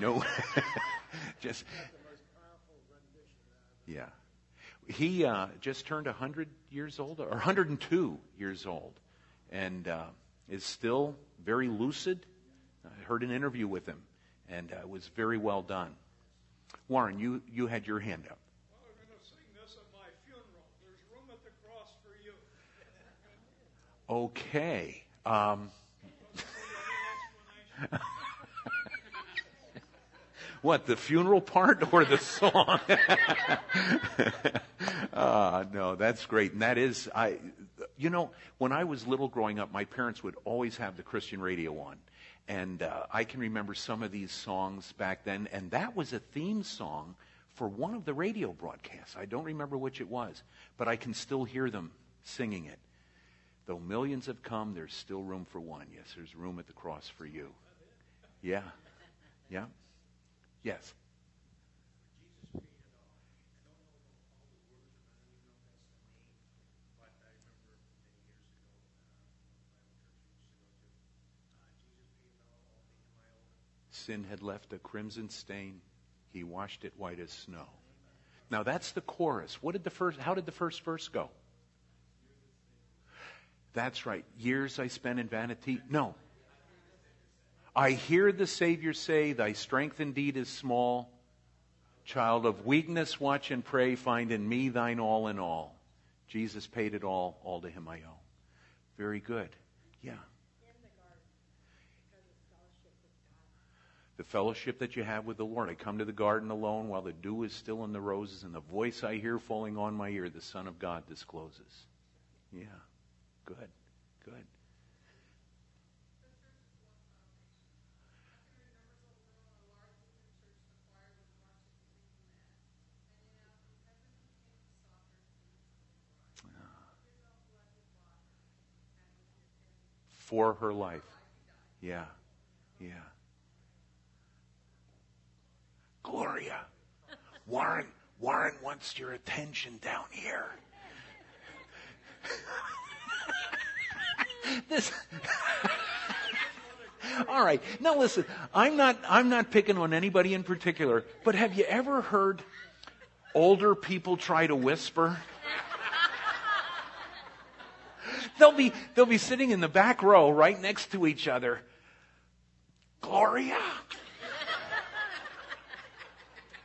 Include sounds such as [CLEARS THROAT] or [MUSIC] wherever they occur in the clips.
no, [LAUGHS] just yeah. He uh, just turned 100 years old, or 102 years old, and uh, is still very lucid. I heard an interview with him, and uh, it was very well done. Warren, you, you had your hand up. Okay. Um, [LAUGHS] what, the funeral part or the song? uh, [LAUGHS] [LAUGHS] no, that's great. And that is, I, you know, when I was little growing up, my parents would always have the Christian radio on. And uh, I can remember some of these songs back then, and that was a theme song for one of the radio broadcasts. I don't remember which it was, but I can still hear them singing it. Though millions have come, there's still room for one. Yes, there's room at the cross for you. Yeah. Yeah. Yes. Sin had left a crimson stain. He washed it white as snow. Now that's the chorus. What did the first how did the first verse go? That's right. Years I spent in vanity. No. I hear the Savior say, Thy strength indeed is small. Child of weakness, watch and pray. Find in me thine all in all. Jesus paid it all. All to him I owe. Very good. Yeah. The fellowship that you have with the Lord. I come to the garden alone while the dew is still in the roses, and the voice I hear falling on my ear, the Son of God discloses. Yeah. Good. Good. For her life. Yeah. Yeah. Gloria. Warren, Warren wants your attention down here. [LAUGHS] this. [LAUGHS] All right. Now listen, I'm not I'm not picking on anybody in particular, but have you ever heard older people try to whisper? They'll be they'll be sitting in the back row right next to each other. Gloria,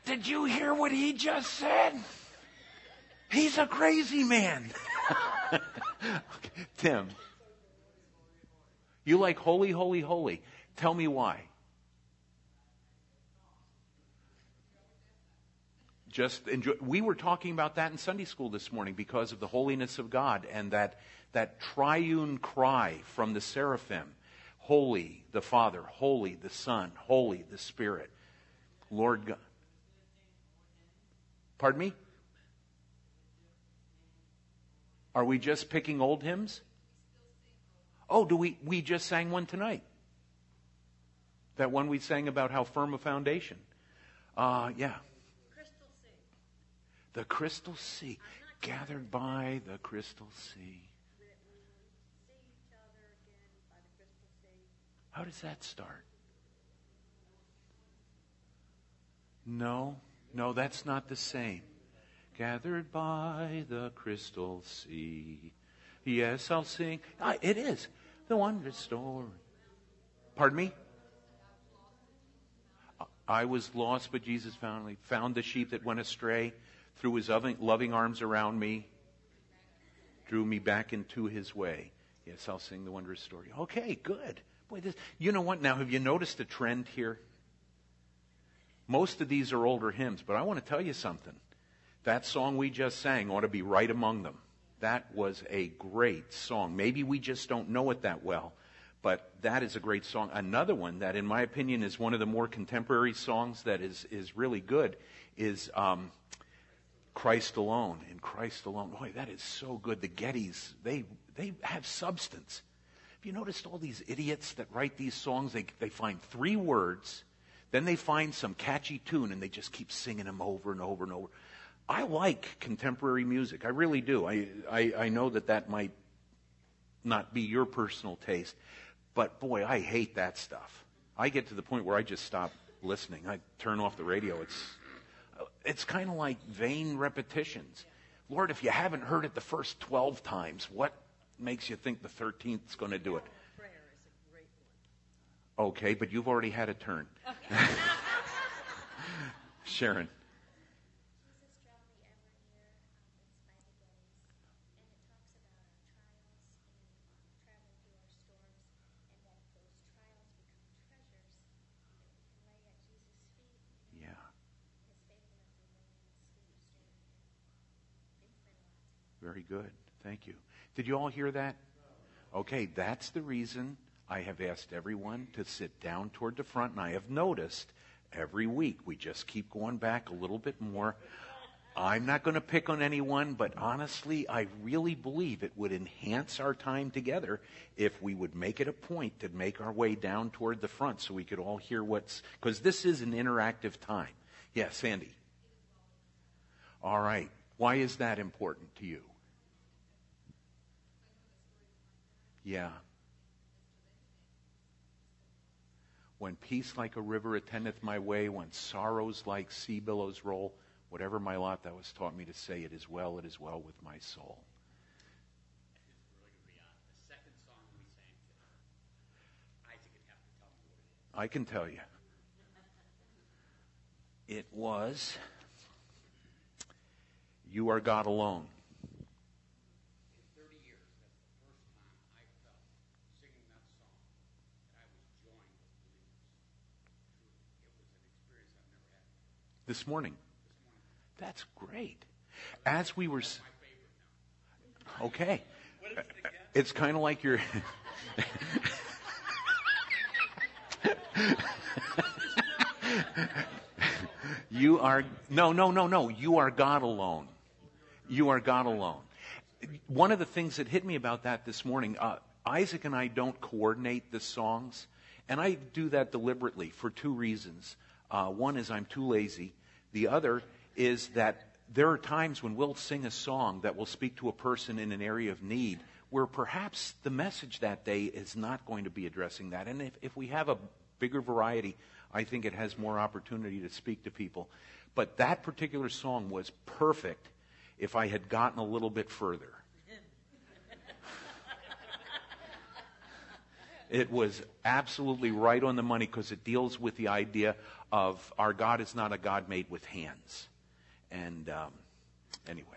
did you hear what he just said? He's a crazy man. okay. [LAUGHS] Tim, you like holy, holy, holy. Tell me why. Just enjoy. We were talking about that in Sunday school this morning because of the holiness of God and that, that triune cry from the seraphim. Holy the Father, holy the Son, holy the Spirit. Lord God. Pardon me? Are we just picking old hymns? Oh, do we we just sang one tonight? That one we sang about how firm a foundation. Uh yeah. Crystal sea. The crystal sea. Gathered by the crystal sea. We we will see each other again by the crystal sea. How does that start? No, no, that's not the same. Gathered by the crystal sea. Yes, I'll sing. Ah, it is. The wondrous story. Pardon me? I was lost, but Jesus found me. Found the sheep that went astray, threw his loving, loving arms around me, drew me back into his way. Yes, I'll sing the wondrous story. Okay, good. Boy, this, you know what? Now, have you noticed a trend here? Most of these are older hymns, but I want to tell you something. That song we just sang ought to be right among them. That was a great song. Maybe we just don't know it that well, but that is a great song. Another one that, in my opinion, is one of the more contemporary songs that is, is really good is um, Christ Alone. In Christ Alone. Boy, that is so good. The Gettys, they, they have substance. Have you noticed all these idiots that write these songs? They, they find three words, then they find some catchy tune, and they just keep singing them over and over and over. I like contemporary music. I really do. I, I, I know that that might not be your personal taste, but boy, I hate that stuff. I get to the point where I just stop listening. I turn off the radio. It's it's kind of like vain repetitions. Lord, if you haven't heard it the first 12 times, what makes you think the 13th is going to do it? Prayer is a great one. Okay, but you've already had a turn. [LAUGHS] Sharon. Jesus dropped me ever here um, in spite of days, and it talks about our trials and um, traveling through our storms, and that those trials become treasures that we can lay at Jesus' feet. Yeah. His faithfulness remains sweet stream. It's been a lot. Very good. Thank you. Did you all hear that? Okay, that's the reason I have asked everyone to sit down toward the front, and I have noticed every week we just keep going back a little bit more. I'm not going to pick on anyone, but honestly, I really believe it would enhance our time together if we would make it a point to make our way down toward the front so we could all hear what's, because this is an interactive time. Yes, Sandy. All right. Why is that important to you? Yeah. When peace like a river attendeth my way, when sorrows like sea billows roll, whatever my lot thou hast taught me to say, it is well, it is well with my soul. I can tell you. It was You Are God Alone. In 30 years, that's the first time I felt singing that song that I was joined with believers. Truly, it was an experience I've never had This morning. That's great. As we were. Okay. It's kind of like you're. [LAUGHS] you are. No, no, no, no. You are God alone. You are God alone. One of the things that hit me about that this morning, uh, Isaac and I don't coordinate the songs, and I do that deliberately for two reasons. Uh, one is I'm too lazy. The other is that there are times when we'll sing a song that will speak to a person in an area of need where perhaps the message that day is not going to be addressing that. And if, if we have a bigger variety, I think it has more opportunity to speak to people. But that particular song was perfect if I had gotten a little bit further. It was absolutely right on the money because it deals with the idea of our God is not a God made with hands. And um, anyway.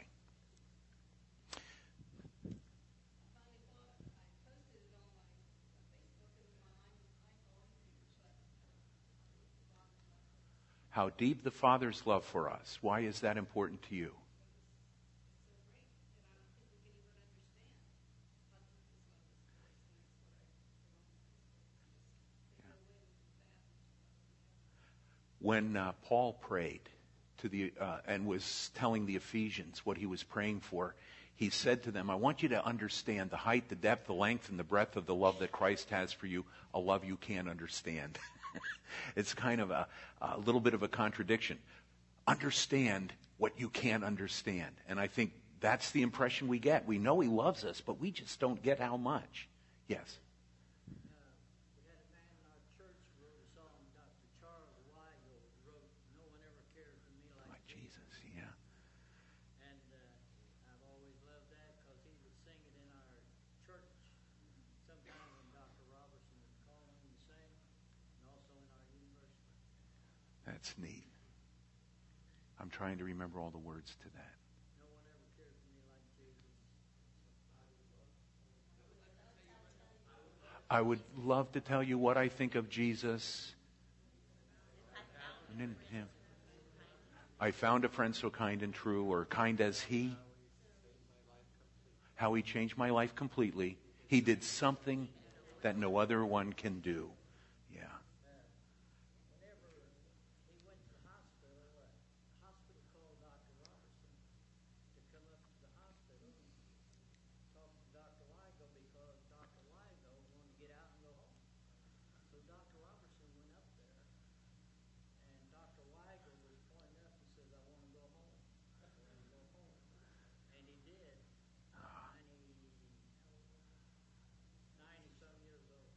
How deep the Father's love for us. Why is that important to you? When uh, Paul prayed to the uh, and was telling the Ephesians what he was praying for, he said to them, "I want you to understand the height, the depth, the length, and the breadth of the love that Christ has for you. A love you can't understand." [LAUGHS] it's kind of a, a little bit of a contradiction. Understand what you can't understand, and I think that's the impression we get. We know he loves us, but we just don't get how much. Yes. we had a man in our church who wrote a song, Dr. Charles Weigle wrote, No One Ever Cared for Me Like, Like Jesus, yeah. And uh, I've always loved that because he would sing it in our church. Sometimes when Dr. Roberson would call him to sing, and also in our university. That's neat. I'm trying to remember all the words to that. No one ever cared for me like Jesus. I would love to tell you what I think of Jesus. I found a friend so kind and true, or kind as he. How he changed my life completely. He did something that no other one can do. Yeah. Whenever he went to the hospital, uh, the hospital called Dr. Roberson to come up to the hospital and talk to Dr. Weigle because Dr. Weigle wanted to get out and go home. So Dr. Roberson went up there, and Dr. Weigle was pointing up and says, I want to go home. I want to go home. And he did. 90, 90 some years old.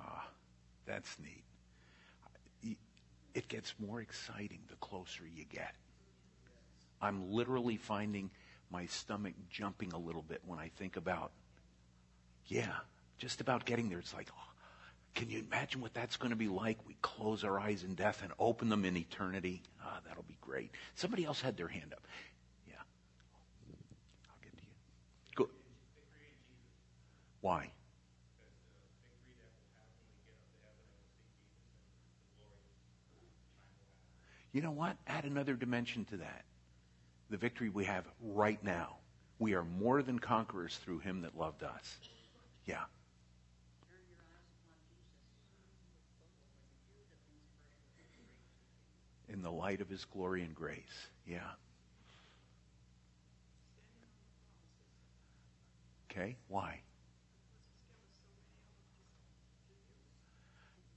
Ah, that's neat. It gets more exciting the closer you get. I'm literally finding my stomach jumping a little bit when I think about, yeah, just about getting there. It's like, oh, can you imagine what that's going to be like? We close our eyes in death and open them in eternity. Ah, that'll be great. Somebody else had their hand up. Yeah. I'll get to you. Go. Why? You know what? Add another dimension to that. The victory we have right now. We are more than conquerors through him that loved us. Yeah. In the light of his glory and grace. Yeah. Okay, why?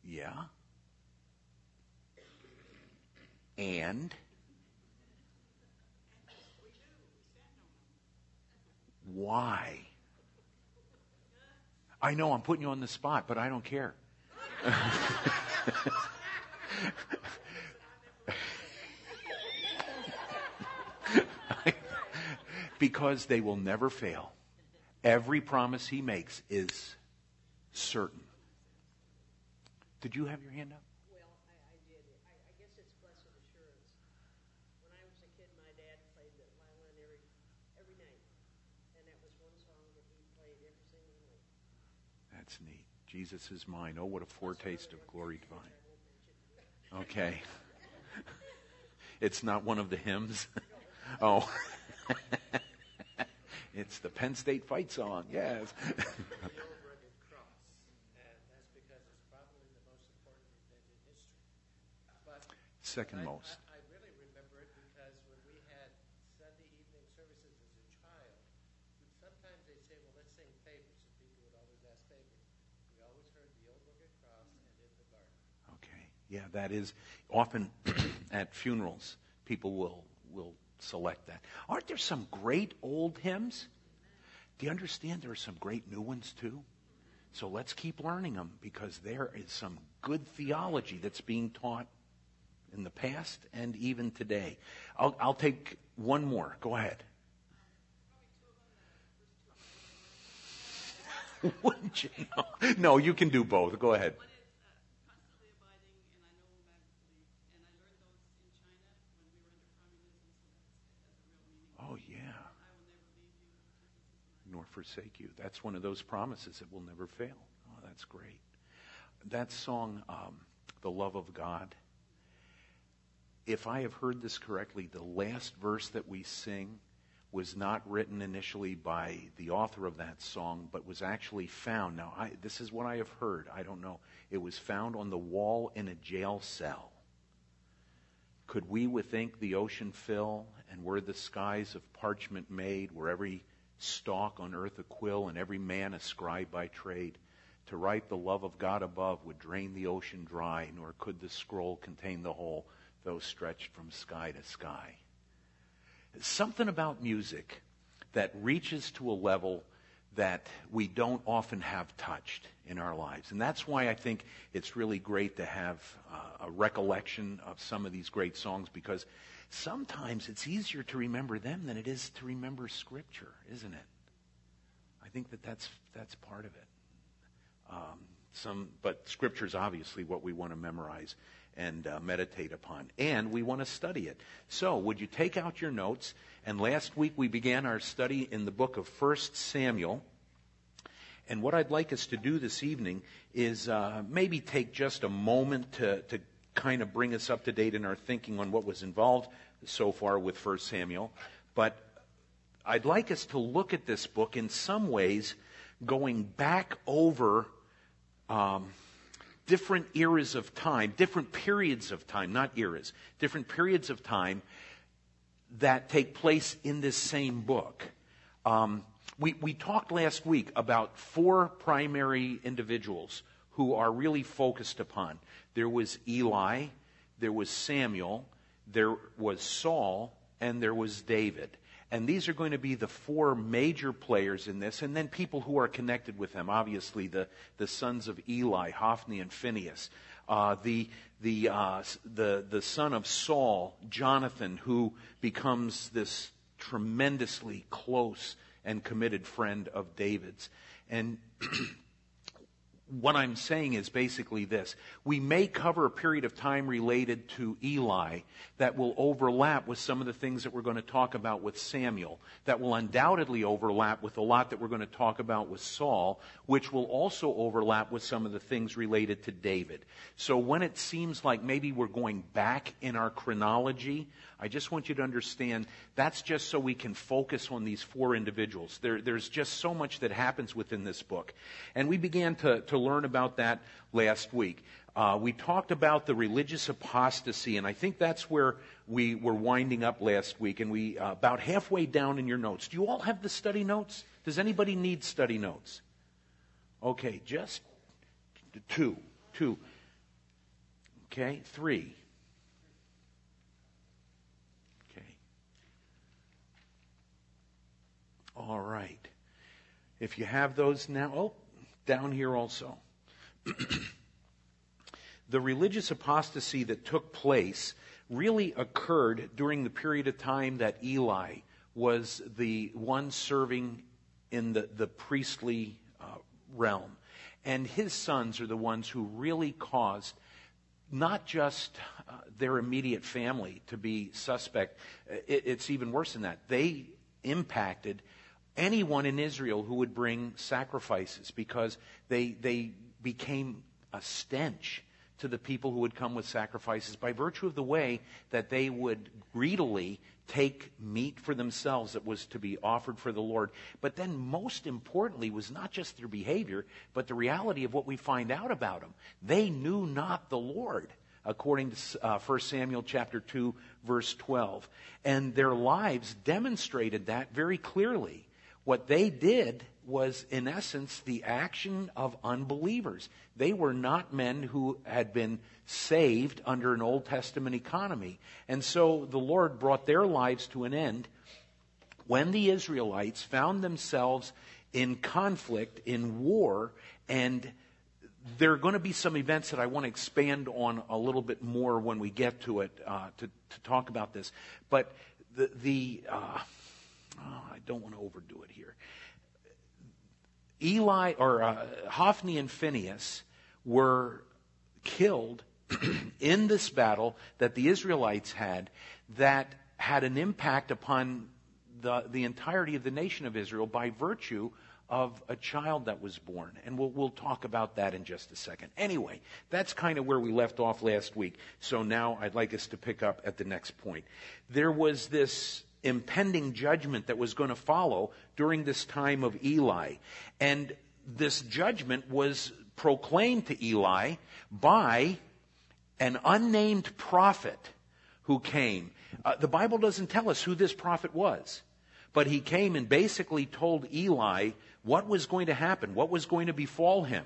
Yeah. And why? I know I'm putting you on the spot, but I don't care. [LAUGHS] because they will never fail. Every promise he makes is certain. Did you have your hand up? Well, I, I did. I, I guess it's blessed assurance. When I was a kid, my dad played the violin every every night, and that was one song that he played every single night. That's neat. Jesus is mine. Oh, what a foretaste of glory divine. Okay. [LAUGHS] It's not one of the hymns. [LAUGHS] Oh. [LAUGHS] it's the Penn State fight song. Yes. Second old-rugged cross, and that's because it's probably the most important event in history. But Second I, most. I, I really remember it because when we had Sunday evening services as a child, sometimes they'd say, "Well, let's sing favorites," and people would always ask favorites. We always heard the old rugged cross and in the garden. Okay. Yeah, that is often [CLEARS THROAT] at funerals people will will select that. Aren't there some great old hymns? Do you understand there are some great new ones too? So let's keep learning them because there is some good theology that's being taught in the past and even today. I'll, I'll take one more. Go ahead. [LAUGHS] Wouldn't you know? No, you can do both. Go ahead. One is uh, constantly abiding, and I know magically, and I learned those in China when we were under communism, so that's, that's a real meaning. Oh, yeah. I will never leave you. Jesus is mine. nor forsake you. That's one of those promises that will never fail. Oh, that's great. That song, um, The Love of God, if I have heard this correctly, the last verse that we sing was not written initially by the author of that song, but was actually found. Now, I, this is what I have heard. I don't know. It was found on the wall in a jail cell. Could we with ink the ocean fill, and were the skies of parchment made, where every stalk on earth a quill, and every man a scribe by trade? To write the love of God above would drain the ocean dry, nor could the scroll contain the whole, though stretched from sky to sky. Something about music that reaches to a level that we don't often have touched in our lives. And that's why I think it's really great to have uh, a recollection of some of these great songs because sometimes it's easier to remember them than it is to remember Scripture, isn't it? I think that that's, that's part of it. Um, some, but Scripture is obviously what we want to memorize and uh, meditate upon. And we want to study it. So, would you take out your notes? And last week we began our study in the book of 1 Samuel. And what I'd like us to do this evening is uh, maybe take just a moment to, to kind of bring us up to date in our thinking on what was involved so far with 1 Samuel. But I'd like us to look at this book in some ways going back over um, different eras of time, different periods of time, not eras, different periods of time that take place in this same book. Um, we, we talked last week about four primary individuals who are really focused upon. There was Eli, there was Samuel, there was Saul, and there was David. And these are going to be the four major players in this, and then people who are connected with them. Obviously, the, the sons of Eli, Hophni and Phinehas. uh, the, the, uh, the, the son of Saul, Jonathan, who becomes this tremendously close and committed friend of David's. And [CLEARS THROAT] what I'm saying is basically this. We may cover a period of time related to Eli that will overlap with some of the things that we're going to talk about with Samuel, that will undoubtedly overlap with a lot that we're going to talk about with Saul, which will also overlap with some of the things related to David. So when it seems like maybe we're going back in our chronology, I just want you to understand that's just so we can focus on these four individuals. There, there's just so much that happens within this book. And we began to, to learn about that last week. Uh, we talked about the religious apostasy, and I think that's where we were winding up last week. And we, uh, about halfway down in your notes, do you all have the study notes? Does anybody need study notes? Okay, just two. Two. Okay, three. Okay. All right. If you have those now, oh, down here also. [CLEARS THROAT] the religious apostasy that took place really occurred during the period of time that Eli was the one serving in the, the priestly uh, realm. And his sons are the ones who really caused not just uh, their immediate family to be suspect, it, it's even worse than that. They impacted anyone in Israel who would bring sacrifices because they, they became a stench to the people who would come with sacrifices by virtue of the way that they would greedily take meat for themselves that was to be offered for the Lord. But then, most importantly, was not just their behavior, but the reality of what we find out about them. They knew not the Lord, according to uh, 1 Samuel chapter 2, verse 12. And their lives demonstrated that very clearly. What they did was, in essence, the action of unbelievers. They were not men who had been saved under an Old Testament economy. And so the Lord brought their lives to an end when the Israelites found themselves in conflict, in war, and there are going to be some events that I want to expand on a little bit more when we get to it uh, to, to talk about this. But the, the uh, oh, I don't want to overdo it here. Eli or uh, Hophni and Phinehas were killed [CLEARS THROAT] in this battle that the Israelites had that had an impact upon the, the entirety of the nation of Israel by virtue of a child that was born. And we'll, we'll talk about that in just a second. Anyway, that's kind of where we left off last week. So now I'd like us to pick up at the next point. There was this impending judgment that was going to follow during this time of Eli. And this judgment was proclaimed to Eli by an unnamed prophet who came. Uh, the Bible doesn't tell us who this prophet was, but he came and basically told Eli what was going to happen, what was going to befall him.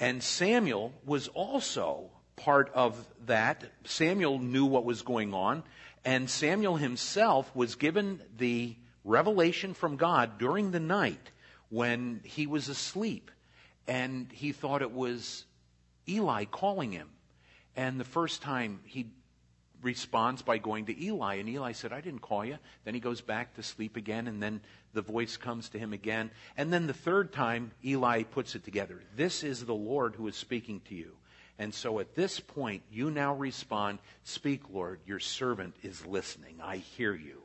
And Samuel was also part of that. Samuel knew what was going on, and Samuel himself was given the revelation from God during the night when he was asleep, and he thought it was Eli calling him. And the first time he responds by going to Eli, and Eli said, I didn't call you. Then he goes back to sleep again, and then the voice comes to him again. And then the third time, Eli puts it together. This is the Lord who is speaking to you. And so at this point, you now respond, Speak, Lord, your servant is listening. I hear you.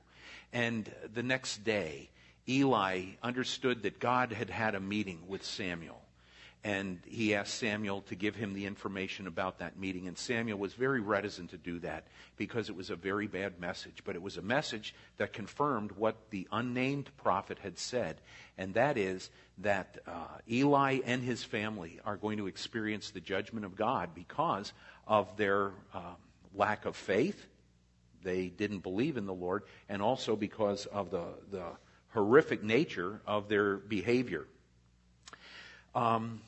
And the next day, Eli understood that God had had a meeting with Samuel. And he asked Samuel to give him the information about that meeting. And Samuel was very reticent to do that because it was a very bad message. But it was a message that confirmed what the unnamed prophet had said. And that is that uh, Eli and his family are going to experience the judgment of God because of their uh, lack of faith. They didn't believe in the Lord. And also because of the, the horrific nature of their behavior. Um,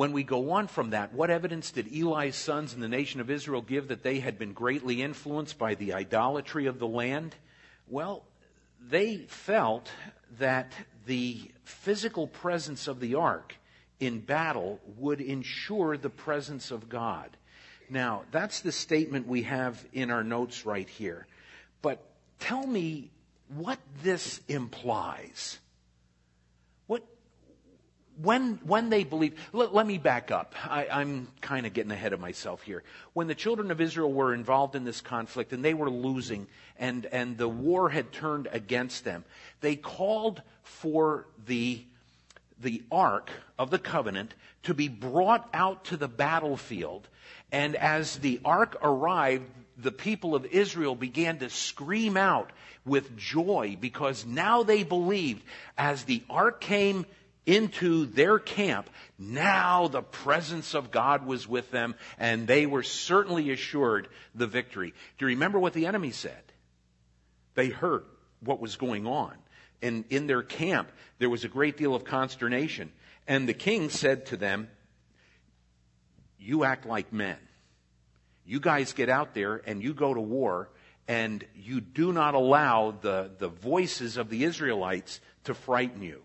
when we go on from that, what evidence did Eli's sons and the nation of Israel give that they had been greatly influenced by the idolatry of the land? Well, they felt that the physical presence of the ark in battle would ensure the presence of God. Now, that's the statement we have in our notes right here. But tell me what this implies. When, when they believed, let, let me back up. I, I'm kind of getting ahead of myself here. When the children of Israel were involved in this conflict and they were losing and, and the war had turned against them, they called for the, the ark of the covenant to be brought out to the battlefield. And as the ark arrived, the people of Israel began to scream out with joy because now they believed as the ark came into their camp, now the presence of God was with them and they were certainly assured the victory. Do you remember what the enemy said? They heard what was going on. And in their camp, there was a great deal of consternation. And the king said to them, You act like men. You guys get out there and you go to war and you do not allow the, the voices of the Israelites to frighten you.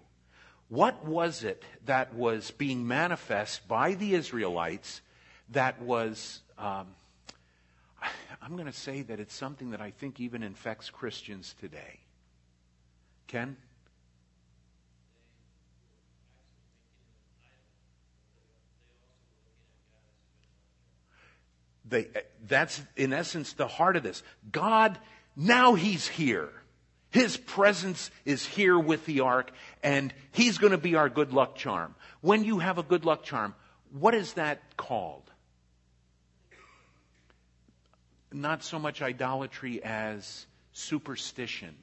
What was it that was being manifest by the Israelites that was, um, I'm going to say that it's something that I think even infects Christians today. Ken? They, that's in essence the heart of this. God, now He's here. His presence is here with the ark, and He's going to be our good luck charm. When you have a good luck charm, what is that called? Not so much idolatry as superstition.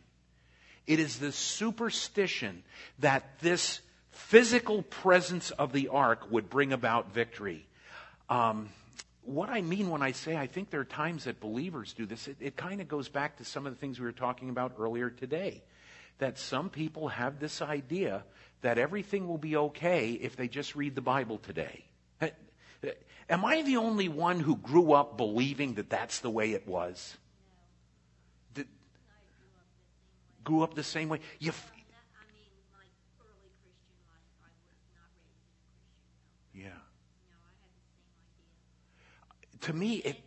It is the superstition that this physical presence of the ark would bring about victory. Um, what I mean when I say I think there are times that believers do this, it, it kind of goes back to some of the things we were talking about earlier today. That some people have this idea that everything will be okay if they just read the Bible today. Am I the only one who grew up believing that that's the way it was? Did, grew up the same way. You, f- I mean, my early Christian life, I was not raised in a Christian home. yeah. No, I had the same idea. To me, it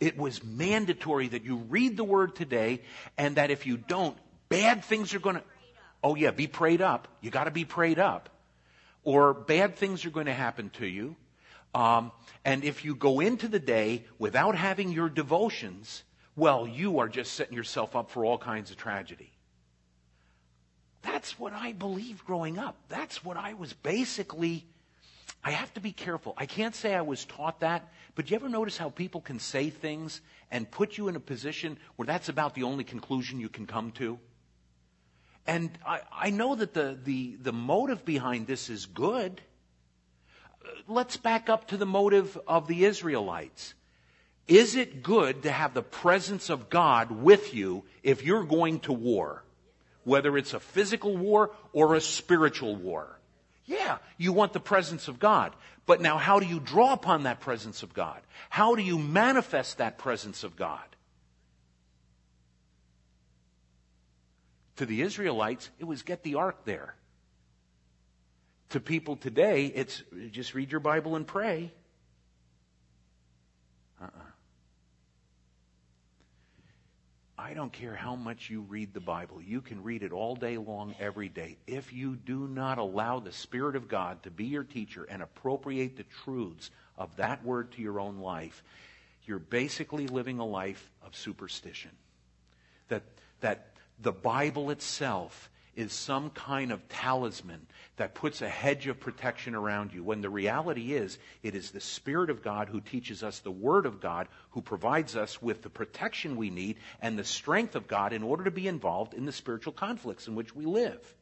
it was mandatory that you read the word today, and that if you don't, bad things are going to. Oh yeah, be prayed up. You got to be prayed up, or bad things are going to happen to you. Um, and if you go into the day without having your devotions, well, you are just setting yourself up for all kinds of tragedy. That's what I believed growing up. That's what I was basically. I have to be careful. I can't say I was taught that, but you ever notice how people can say things and put you in a position where that's about the only conclusion you can come to? And I, I know that the, the, the motive behind this is good. Let's back up to the motive of the Israelites. Is it good to have the presence of God with you if you're going to war? Whether it's a physical war or a spiritual war. Yeah, you want the presence of God. But now how do you draw upon that presence of God? How do you manifest that presence of God? To the Israelites, it was get the ark there. To people today, it's just read your Bible and pray. Uh-uh. I don't care how much you read the Bible. You can read it all day long, every day. If you do not allow the Spirit of God to be your teacher and appropriate the truths of that word to your own life, you're basically living a life of superstition. That, that the Bible itself is some kind of talisman that puts a hedge of protection around you when the reality is it is the Spirit of God who teaches us the Word of God, who provides us with the protection we need and the strength of God in order to be involved in the spiritual conflicts in which we live.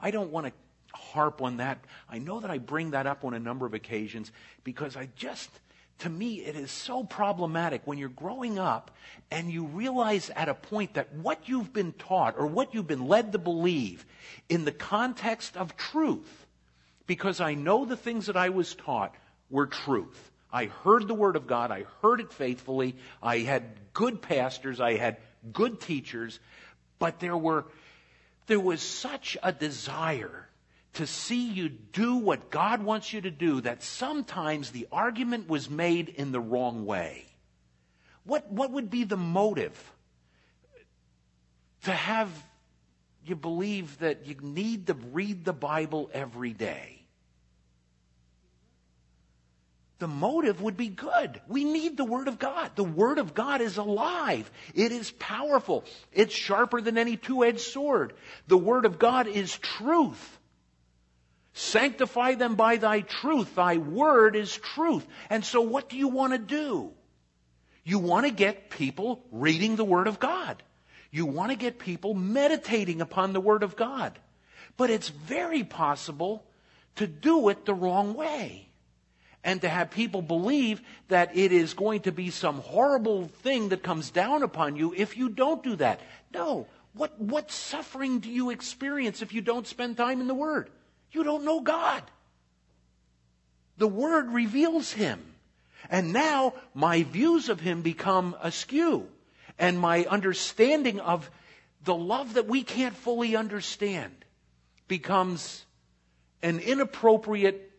I don't want to harp on that. I know that I bring that up on a number of occasions because I just, to me, it is so problematic when you're growing up and you realize at a point that what you've been taught or what you've been led to believe in the context of truth, because I know the things that I was taught were truth. I heard the Word of God. I heard it faithfully. I had good pastors. I had good teachers. But there were, there was such a desire to see you do what God wants you to do, that sometimes the argument was made in the wrong way. What, what would be the motive to have you believe that you need to read the Bible every day? the motive would be good. We need the Word of God. The Word of God is alive. It is powerful. It's sharper than any two-edged sword. The Word of God is truth. Sanctify them by thy truth. Thy Word is truth. And so what do you want to do? You want to get people reading the Word of God. You want to get people meditating upon the Word of God. But it's very possible to do it the wrong way and to have people believe that it is going to be some horrible thing that comes down upon you if you don't do that. No. What, what suffering do you experience if you don't spend time in the Word? You don't know God. The Word reveals Him. And now my views of Him become askew. And my understanding of the love that we can't fully understand becomes an inappropriate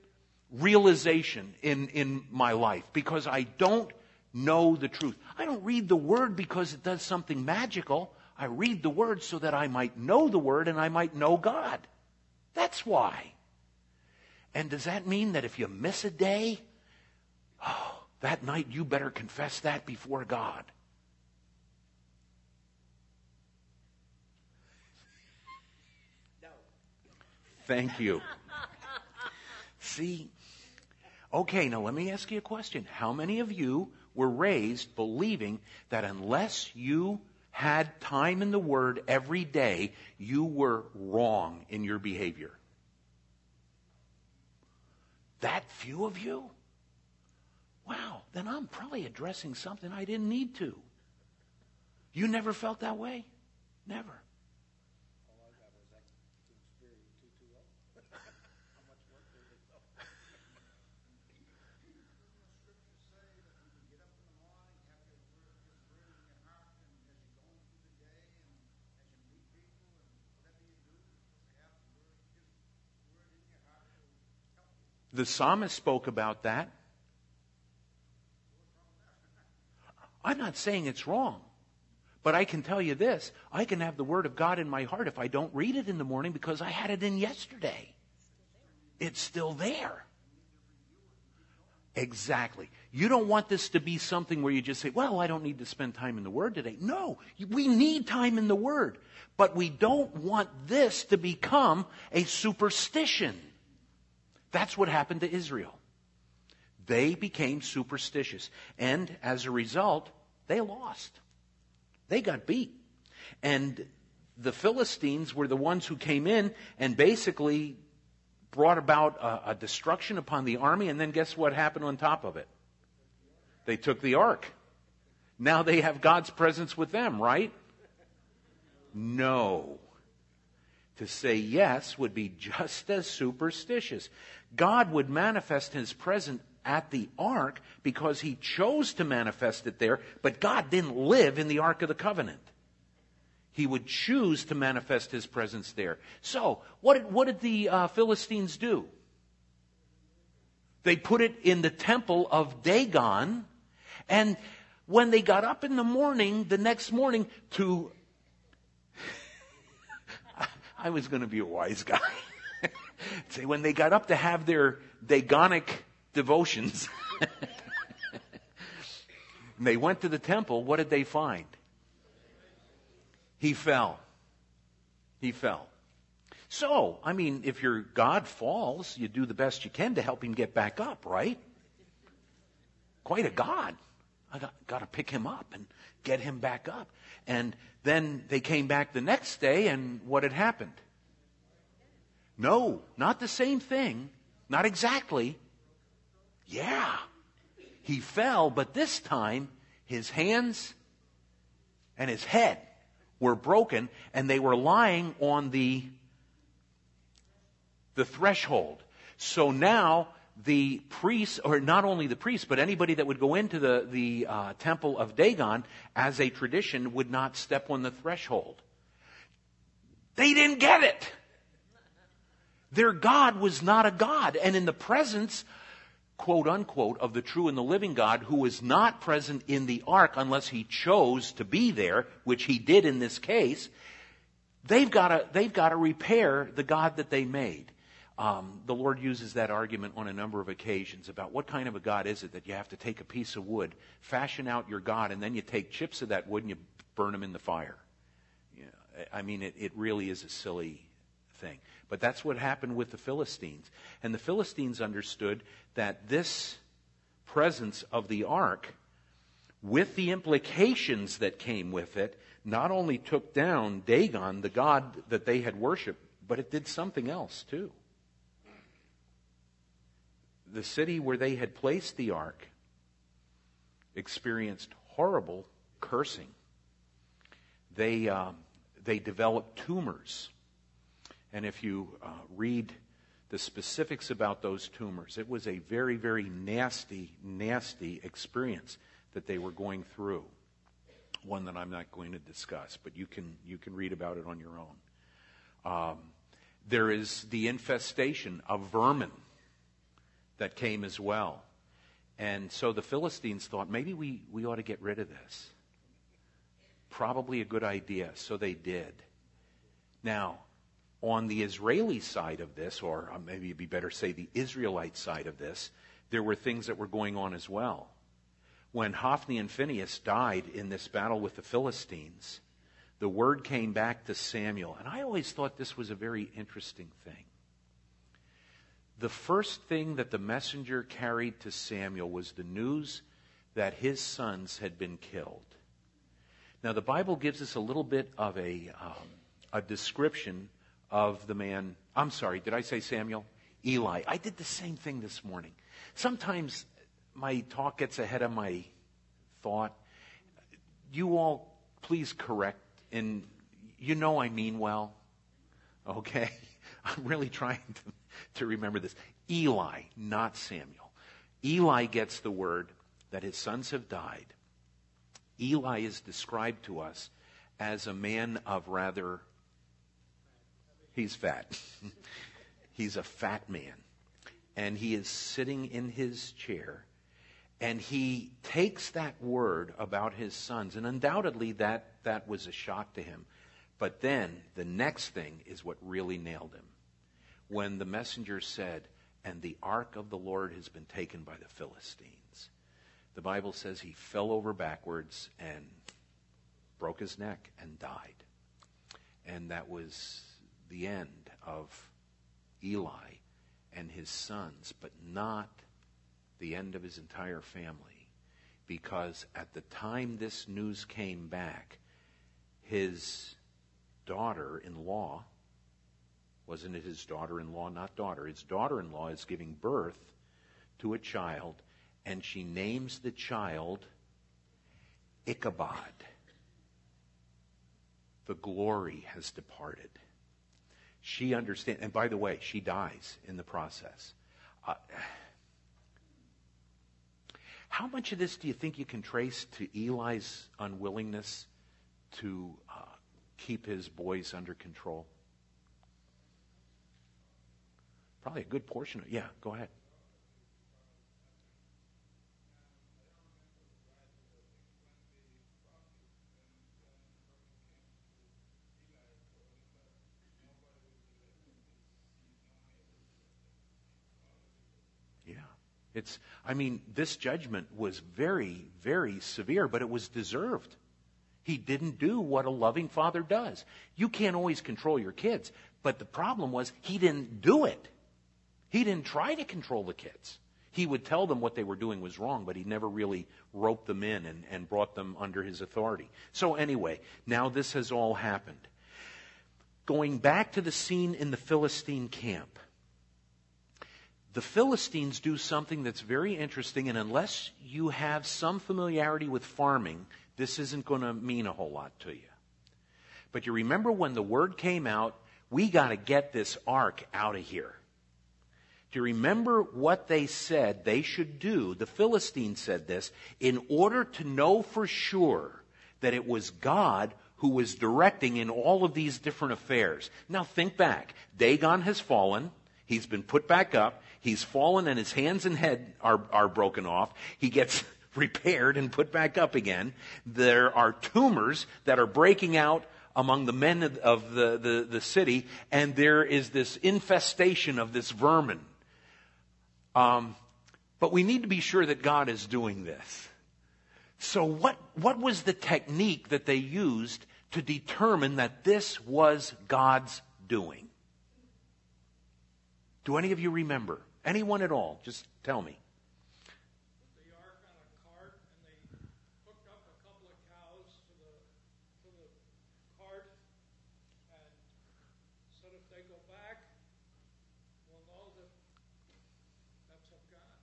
realization in, in my life because I don't know the truth. I don't read the Word because it does something magical. I read the Word so that I might know the Word and I might know God. That's why. And does that mean that if you miss a day, oh, that night you better confess that before God? No. Thank you. See, Okay, now let me ask you a question. How many of you were raised believing that unless you had time in the Word every day, you were wrong in your behavior? That few of you? Wow, then I'm probably addressing something I didn't need to. You never felt that way? Never. The psalmist spoke about that. I'm not saying it's wrong. But I can tell you this I can have the Word of God in my heart if I don't read it in the morning because I had it in yesterday. It's still there. Exactly. You don't want this to be something where you just say, well, I don't need to spend time in the Word today. No, we need time in the Word. But we don't want this to become a superstition. That's what happened to Israel. They became superstitious. And as a result, they lost. They got beat. And the Philistines were the ones who came in and basically brought about a, a, destruction upon the army. And then guess what happened on top of it? They took the ark. Now they have God's presence with them, right? No. To say yes would be just as superstitious. God would manifest his presence at the ark because he chose to manifest it there, but God didn't live in the ark of the covenant. He would choose to manifest his presence there. So, what did, what did the uh, Philistines do? They put it in the temple of Dagon, and when they got up in the morning, the next morning, to. [LAUGHS] I was going to be a wise guy. [LAUGHS] Say, when they got up to have their Dagonic devotions, and [LAUGHS] they went to the temple, what did they find? He fell. He fell. So, I mean, if your God falls, you do the best you can to help him get back up, right? Quite a God. I got, got to pick him up and get him back up. And then they came back the next day, and what had happened? No, not the same thing. Not exactly. Yeah. He fell, but this time his hands and his head were broken and they were lying on the, the threshold. So now the priests, or not only the priests, but anybody that would go into the, the uh, temple of Dagon as a tradition would not step on the threshold. They didn't get it. Their God was not a God. And in the presence, quote unquote, of the true and the living God who was not present in the ark unless he chose to be there, which he did in this case, they've got to, they've got to repair the God that they made. Um, the Lord uses that argument on a number of occasions about what kind of a God is it that you have to take a piece of wood, fashion out your God, and then you take chips of that wood and you burn them in the fire. Know, I mean, it, it really is a silly thing. But that's what happened with the Philistines. And the Philistines understood that this presence of the ark, with the implications that came with it, not only took down Dagon, the god that they had worshiped, but it did something else too the city where they had placed the ark experienced horrible cursing. They, uh, they developed tumors. And if you uh, read the specifics about those tumors, it was a very, very nasty, nasty experience that they were going through. One that I'm not going to discuss, but you can, you can read about it on your own. Um, there is the infestation of vermin that came as well. And so the Philistines thought, maybe we, we ought to get rid of this. Probably a good idea. So they did. Now, on the Israeli side of this, or uh, maybe it'd be better to say the Israelite side of this, there were things that were going on as well. When Hophni and Phinehas died in this battle with the Philistines, the word came back to Samuel. And I always thought this was a very interesting thing the first thing that the messenger carried to Samuel was the news that his sons had been killed. Now, the Bible gives us a little bit of a, um, a description of the man. I'm sorry, did I say Samuel? Eli. I did the same thing this morning. Sometimes my talk gets ahead of my thought. You all, please correct, and you know I mean well. Okay? [LAUGHS] I'm really trying to to remember this. Eli, not Samuel. Eli gets the word that his sons have died. Eli is described to us as a man of rather, he's fat. [LAUGHS] he's a fat man. And he is sitting in his chair and he takes that word about his sons, and undoubtedly that, that was a shock to him. But then the next thing is what really nailed him when the messenger said, And the ark of the Lord has been taken by the Philistines. The Bible says he fell over backwards and broke his neck and died. And that was the end of Eli and his sons, but not the end of his entire family. Because at the time this news came back, his daughter in law, wasn't it his daughter in law? Not daughter. His daughter in law is giving birth to a child, and she names the child Ichabod. The glory has departed. She understands, and by the way, she dies in the process. Uh, how much of this do you think you can trace to Eli's unwillingness to uh, keep his boys under control? Probably a good portion of it. Yeah, go ahead. Yeah. It's, I mean, this judgment was very, very severe, but it was deserved. He didn't do what a loving father does. You can't always control your kids, but the problem was he didn't do it. He didn't try to control the kids. He would tell them what they were doing was wrong, but he never really roped them in and, and brought them under his authority. So, anyway, now this has all happened. Going back to the scene in the Philistine camp, the Philistines do something that's very interesting, and unless you have some familiarity with farming, this isn't going to mean a whole lot to you. But you remember when the word came out, we got to get this ark out of here. Do you remember what they said they should do? The Philistines said this in order to know for sure that it was God who was directing in all of these different affairs. Now think back. Dagon has fallen. He's been put back up. He's fallen and his hands and head are, are broken off. He gets [LAUGHS] repaired and put back up again. There are tumors that are breaking out among the men of, the, the, the city, and there is this infestation of this vermin. Um, but we need to be sure that God is doing this. So, what, what was the technique that they used to determine that this was God's doing? Do any of you remember? Anyone at all? Just tell me. Put the ark on a cart and they hooked up a couple of cows to the, to the cart and said if they go back, we'll know that that's of God.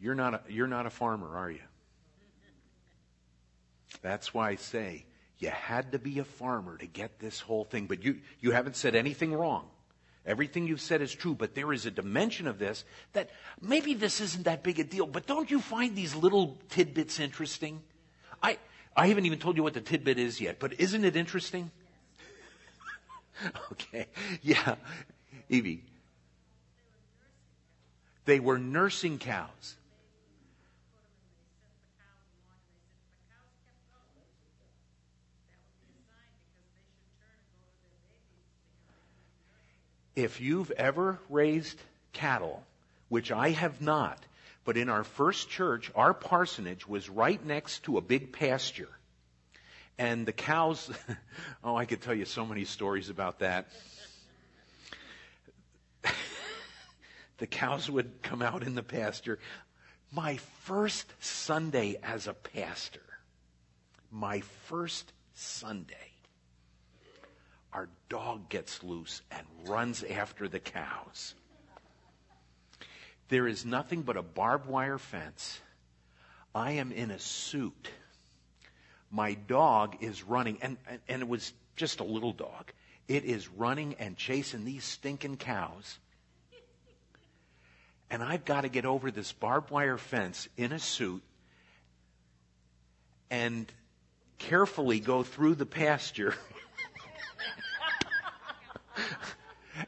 You're not a, you're not a farmer, are you? That's why I say you had to be a farmer to get this whole thing. But you, you haven't said anything wrong. Everything you've said is true, but there is a dimension of this that maybe this isn't that big a deal, but don't you find these little tidbits interesting? I, I haven't even told you what the tidbit is yet, but isn't it interesting? [LAUGHS] okay. Yeah. Evie. They were nursing cows. If you've ever raised cattle, which I have not, but in our first church, our parsonage was right next to a big pasture. And the cows, [LAUGHS] oh, I could tell you so many stories about that. [LAUGHS] the cows would come out in the pasture. My first Sunday as a pastor, my first Sunday, our dog gets loose and runs after the cows. There is nothing but a barbed wire fence. I am in a suit. My dog is running, and, and, and it was just a little dog. It is running and chasing these stinking cows. And I've got to get over this barbed wire fence in a suit and carefully go through the pasture [LAUGHS]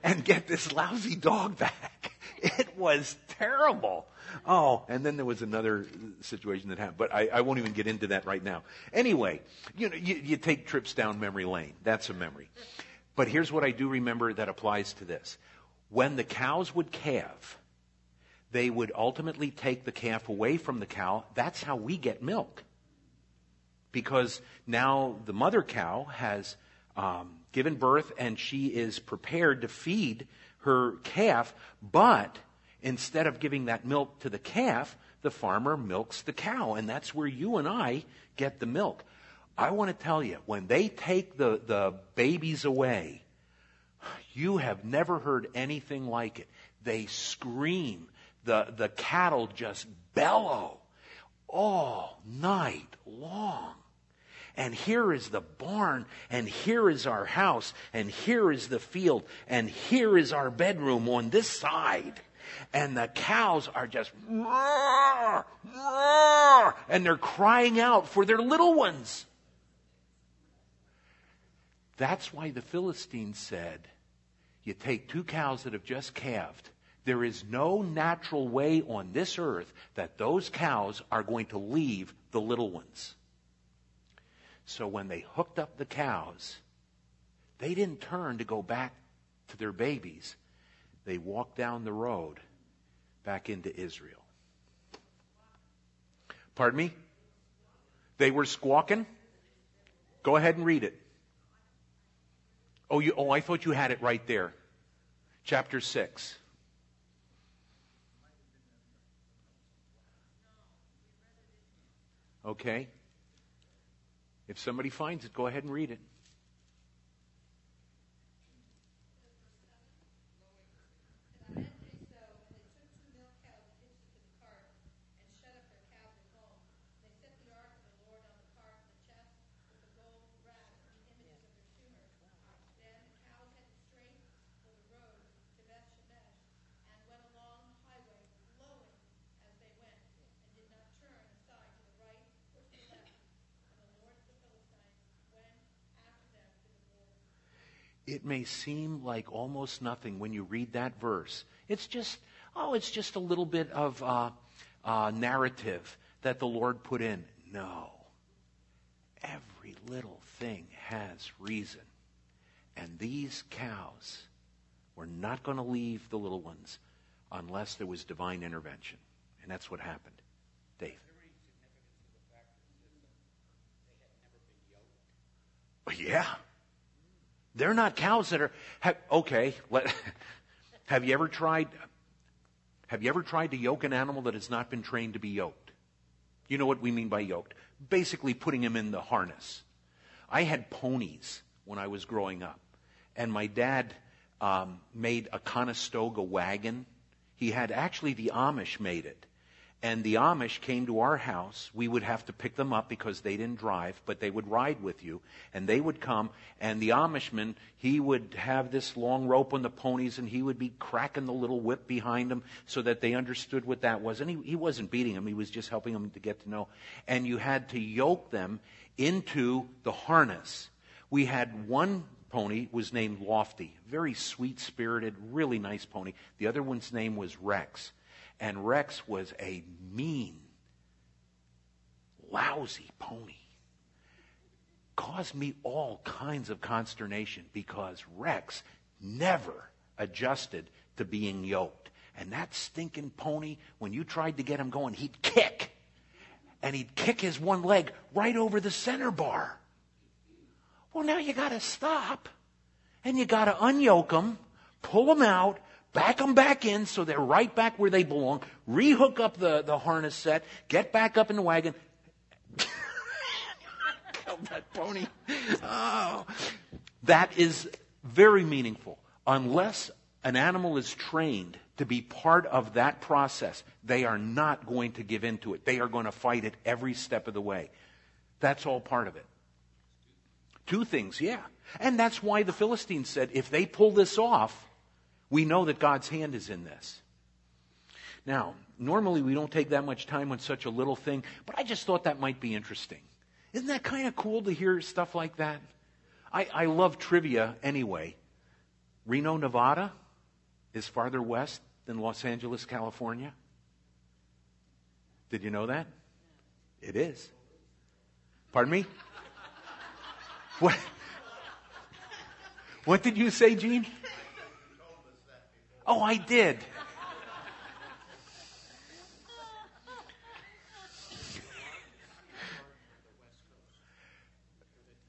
and get this lousy dog back. [LAUGHS] It was terrible. Oh, and then there was another situation that happened, but I, I won't even get into that right now. Anyway, you know, you, you take trips down memory lane. That's a memory. But here's what I do remember that applies to this. When the cows would calve, they would ultimately take the calf away from the cow. That's how we get milk. Because now the mother cow has um, given birth and she is prepared to feed her calf, but instead of giving that milk to the calf, the farmer milks the cow, and that's where you and I get the milk. I want to tell you, when they take the, the babies away, you have never heard anything like it. They scream. The, the cattle just bellow all night long. And here is the barn, and here is our house, and here is the field, and here is our bedroom on this side. And the cows are just, roar, roar, and they're crying out for their little ones. That's why the Philistines said, you take two cows that have just calved. There is no natural way on this earth that those cows are going to leave the little ones. So when they hooked up the cows, they didn't turn to go back to their babies. They walked down the road back into Israel. Pardon me? They were squawking? Go ahead and read it. Oh, you, oh, I thought you had it right there. Chapter 6. Okay. If somebody finds it, go ahead and read it. And on that day so, and they took two milk cows and hitched it to the cart, and shut up their cows at home. They set the ark of the Lord on the cart, the chest with the gold brass and the images of their tumors. Then the cows headed straight for the road to Beth Shemesh, and went along the highway, lowing as they went, and did not turn aside to the right or to the left. And the lords of the Philistines went after it may seem like almost nothing when you read that verse. It's just, oh, it's just a little bit of uh, uh, narrative that the Lord put in. No. Every little thing has reason. And these cows were not going to leave the little ones unless there was divine intervention. And that's what happened. Dave. Is there any significance to the fact that they had never been yoked? Yeah. They're not cows that are have, okay. Let, [LAUGHS] have you ever tried? Have you ever tried to yoke an animal that has not been trained to be yoked? You know what we mean by yoked? Basically, putting him in the harness. I had ponies when I was growing up, and my dad um, made a Conestoga wagon. He had actually the Amish made it and the Amish came to our house. We would have to pick them up because they didn't drive, but they would ride with you. And they would come, and the Amishman, he would have this long rope on the ponies, and he would be cracking the little whip behind them so that they understood what that was. And he, he wasn't beating them, he was just helping them to get to know. And you had to yoke them into the harness. We had one pony was named Lofty, very sweet spirited, really nice pony. The other one's name was Rex. And Rex was a mean, lousy pony. Caused me all kinds of consternation because Rex never adjusted to being yoked. And that stinking pony, when you tried to get him going, he'd kick. And he'd kick his one leg right over the center bar. Well, now you gotta stop. And you gotta unyoke him, pull him out, back them back in so they're right back where they belong, rehook up the, the harness set, get back up in the wagon. [LAUGHS] Killed that pony. Oh. That is very meaningful. Unless an animal is trained to be part of that process, they are not going to give in to it. They are going to fight it every step of the way. That's all part of it. Two things, yeah. And that's why the Philistines said, if they pull this off, we know that God's hand is in this. Now, normally we don't take that much time on such a little thing, but I just thought that might be interesting. Isn't that kind of cool to hear stuff like that? I, I love trivia anyway. Reno, Nevada is farther west than Los Angeles, California. Did you know that? It is. Pardon me? [LAUGHS] What? What did you say, Gene? Oh, I did.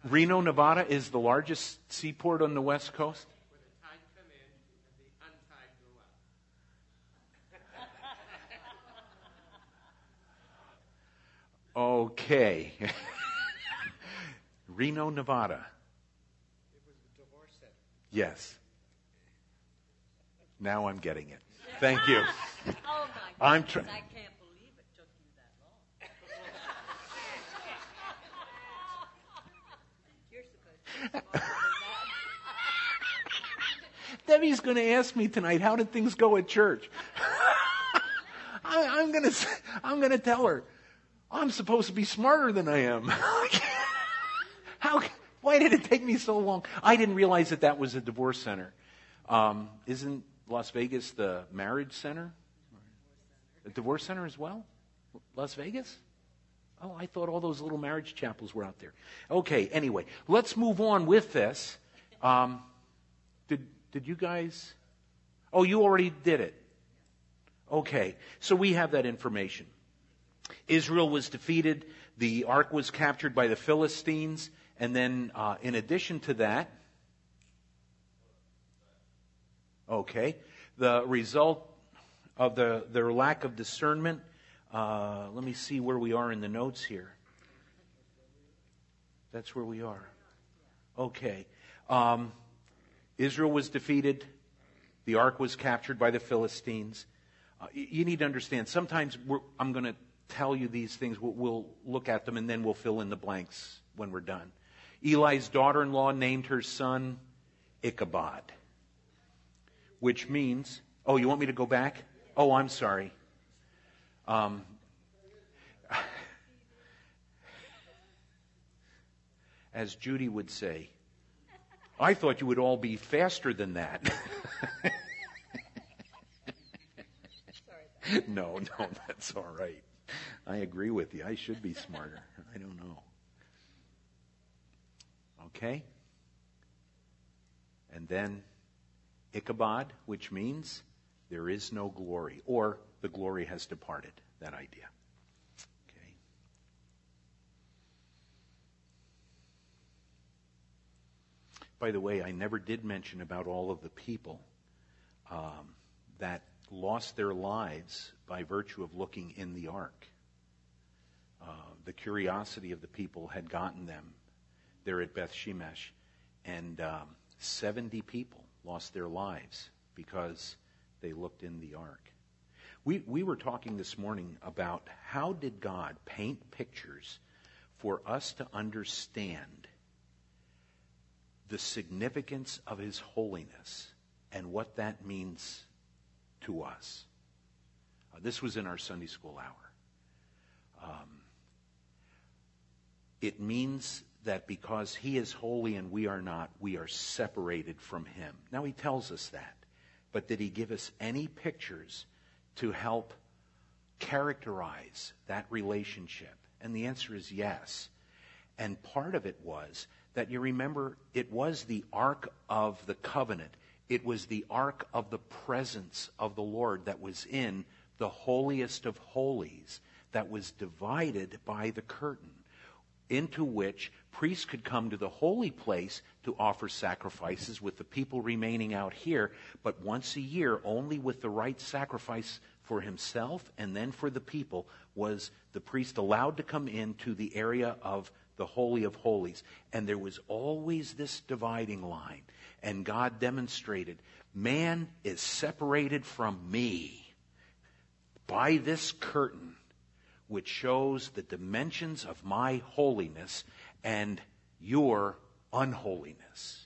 Reno, Nevada is the largest seaport on the west coast. Where the tide come in and the untide go out. Okay. [LAUGHS] Reno, Nevada. It was the divorce center. Yes. Now I'm getting it. Thank you. [LAUGHS] Oh my I'm goodness, try- I can't believe it took you that long. [LAUGHS] You're supposed to be smarter than that. [LAUGHS] Debbie's going to ask me tonight, how did things go at church? I, I'm going to, I'm going to tell her, I'm supposed to be smarter than I am. how, why did it take me so long? I didn't realize that that was a divorce center. Um, isn't Las Vegas the marriage center? The divorce center as well? Las Vegas? Oh, I thought all those little marriage chapels were out there. Okay, anyway, let's move on with this. Um, did, did you guys? Oh, you already did it. Okay, so we have that information. Israel was defeated, the ark was captured by the Philistines, and then uh, in addition to that, okay, the result of the, their lack of discernment, uh, let me see where we are in the notes here. That's where we are. Okay. Um, Israel was defeated. The ark was captured by the Philistines. Uh, you need to understand, sometimes I'm going to tell you these things. We'll, we'll look at them and then we'll fill in the blanks when we're done. Eli's daughter in law named her son Ichabod, which means, oh, you want me to go back? Oh, I'm sorry. Um, [LAUGHS] as Judy would say, I thought you would all be faster than that. [LAUGHS] No, no, that's all right. I agree with you. I should be smarter. I don't know. Okay? And then Ichabod, which means there is no glory, or the glory has departed. That idea. Okay. By the way, I never did mention about all of the people um, that lost their lives by virtue of looking in the ark. Uh, the curiosity of the people had gotten them there at Beth Shemesh, and um, 70 people lost their lives because they looked in the ark. We, we were talking this morning about how did God paint pictures for us to understand the significance of His holiness and what that means to us. Uh, this was in our Sunday school hour. Um, it means that because He is holy and we are not, we are separated from Him. Now, He tells us that. But did He give us any pictures to help characterize that relationship? And the answer is yes. And part of it was that you remember it was the Ark of the Covenant. It was the Ark of the presence of the Lord that was in the holiest of holies that was divided by the curtain into which priests could come to the holy place to offer sacrifices with the people remaining out here, but once a year, only with the right sacrifice for himself and then for the people, was the priest allowed to come into the area of the Holy of Holies. And there was always this dividing line. And God demonstrated man is separated from me by this curtain which shows the dimensions of my holiness and your unholiness.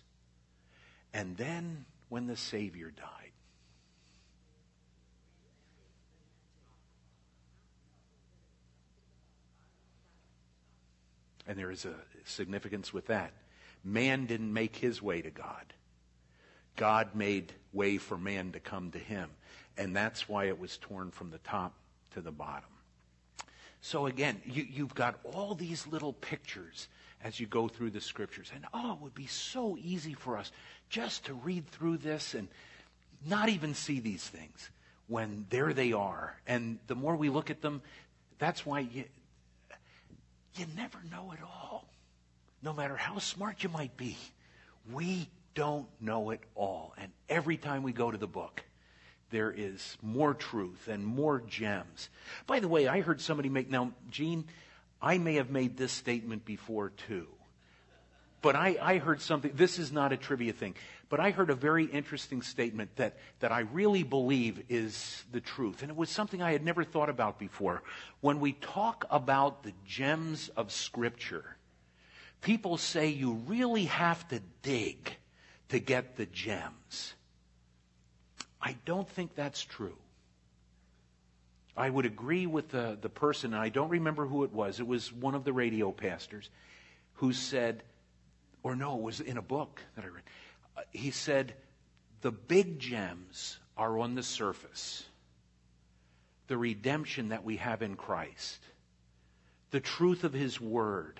And then when the Savior died, and there is a significance with that. Man didn't make his way to God. God made way for man to come to him. And that's why it was torn from the top to the bottom. So again, you, you've got all these little pictures as you go through the scriptures. And oh, it would be so easy for us just to read through this and not even see these things when there they are. And the more we look at them, that's why you, you never know it all. No matter how smart you might be, we don't know it all. And every time we go to the book, there is more truth and more gems. By the way, I heard somebody make, now, Gene, I may have made this statement before too. But I, I heard something, this is not a trivia thing, but I heard a very interesting statement that, that I really believe is the truth. And it was something I had never thought about before. When we talk about the gems of Scripture, people say you really have to dig to get the gems. I don't think that's true. I would agree with the, the person, I don't remember who it was. It was one of the radio pastors who said, or no, it was in a book that I read. Uh, he said, the big gems are on the surface. The redemption that we have in Christ, the truth of His Word,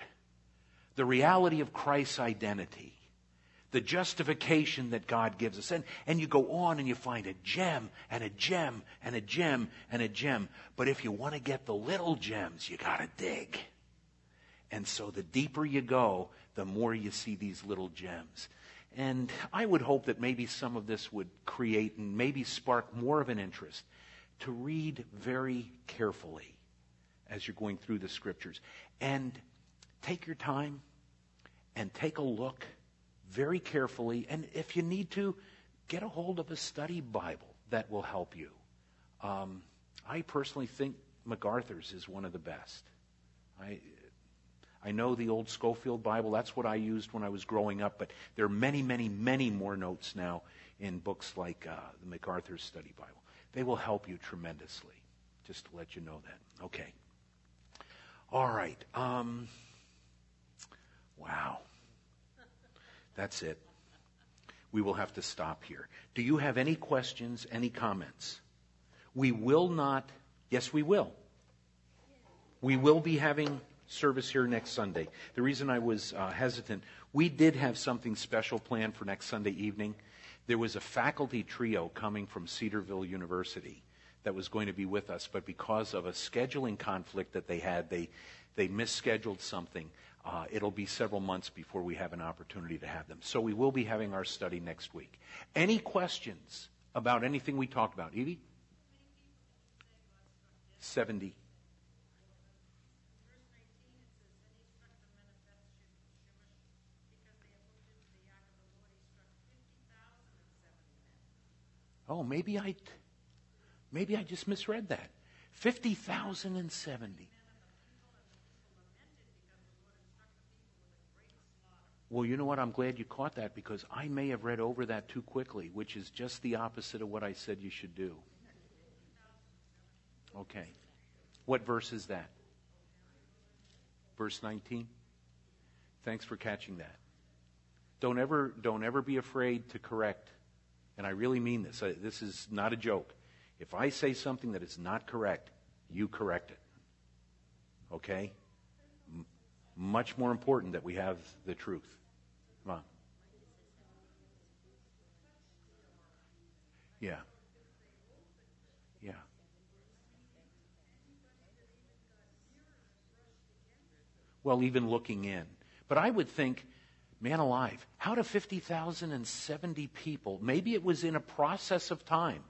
the reality of Christ's identity, the justification that God gives us. And, and you go on and you find a gem and a gem and a gem and a gem. But if you want to get the little gems, you got to dig. And so the deeper you go, the more you see these little gems. And I would hope that maybe some of this would create and maybe spark more of an interest to read very carefully as you're going through the scriptures. And take your time and take a look very carefully. And if you need to, get a hold of a study Bible that will help you. Um, I personally think MacArthur's is one of the best. I, I know the old Scofield Bible, that's what I used when I was growing up, but there are many, many, many more notes now in books like uh, the MacArthur's Study Bible. They will help you tremendously, just to let you know that. Okay. All right. Um, wow. That's it. we will have to stop here. Do you have any questions, any comments? We will not, yes, we will. We will be having service here next Sunday. The reason I was uh, hesitant, we did have something special planned for next Sunday evening. There was a faculty trio coming from Cedarville University that was going to be with us, but because of a scheduling conflict that they had, they, they misscheduled something. Uh, it'll be several months before we have an opportunity to have them. So we will be having our study next week. Any questions about anything we talked about? Evie? 70. Oh, maybe I, maybe I just misread that. 50,070. Well, you know what? I'm glad you caught that because I may have read over that too quickly, which is just the opposite of what I said you should do. Okay. What verse is that? Verse 19? Thanks for catching that. Don't ever, don't ever be afraid to correct. And I really mean this. I, this is not a joke. If I say something that is not correct, you correct it. Okay? Much more important that we have the truth. Yeah. Yeah. Well, even looking in. But I would think, man alive, how do 50,070 people, maybe it was in a process of time.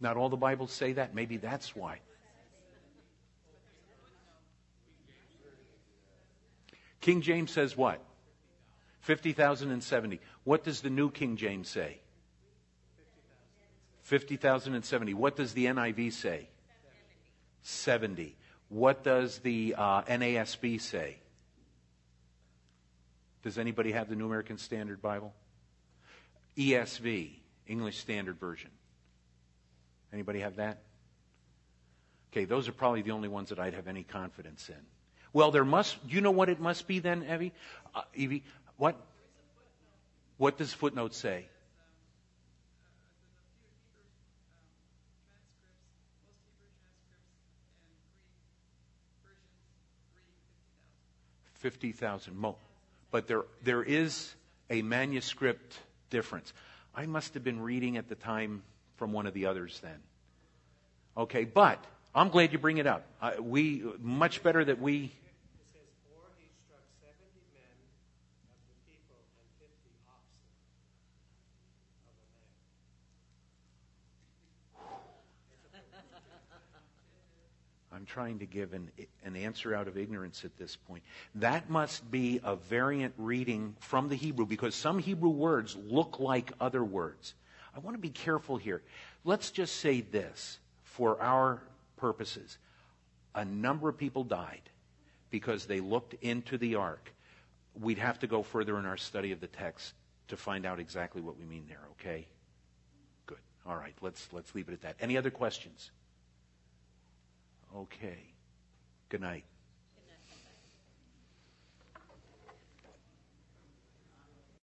Not all the Bibles say that. Maybe that's why. King James says what? 50,070. What does the New King James say? 50,070. What does the NIV say? 70. What does the uh, NASB say? Does anybody have the New American Standard Bible? ESV, English Standard Version. Anybody have that? Okay, those are probably the only ones that I'd have any confidence in. Well, there must, you know what it must be then, Evie? Uh, Evie, what? What does footnote say? Fifty thousand mo, but there there is a manuscript difference. I must have been reading at the time from one of the others then. Okay, but I'm glad you bring it up. Uh, we much better that we. It says, or he struck seventy men of the people and fifty oxen of a man. I'm trying to give an, an answer out of ignorance at this point. That must be a variant reading from the Hebrew because some Hebrew words look like other words. I want to be careful here. Let's just say this for our purposes. A number of people died because they looked into the ark. We'd have to go further in our study of the text to find out exactly what we mean there, okay? Good. All right, let's let's leave it at that. Any other questions? Okay. Good night.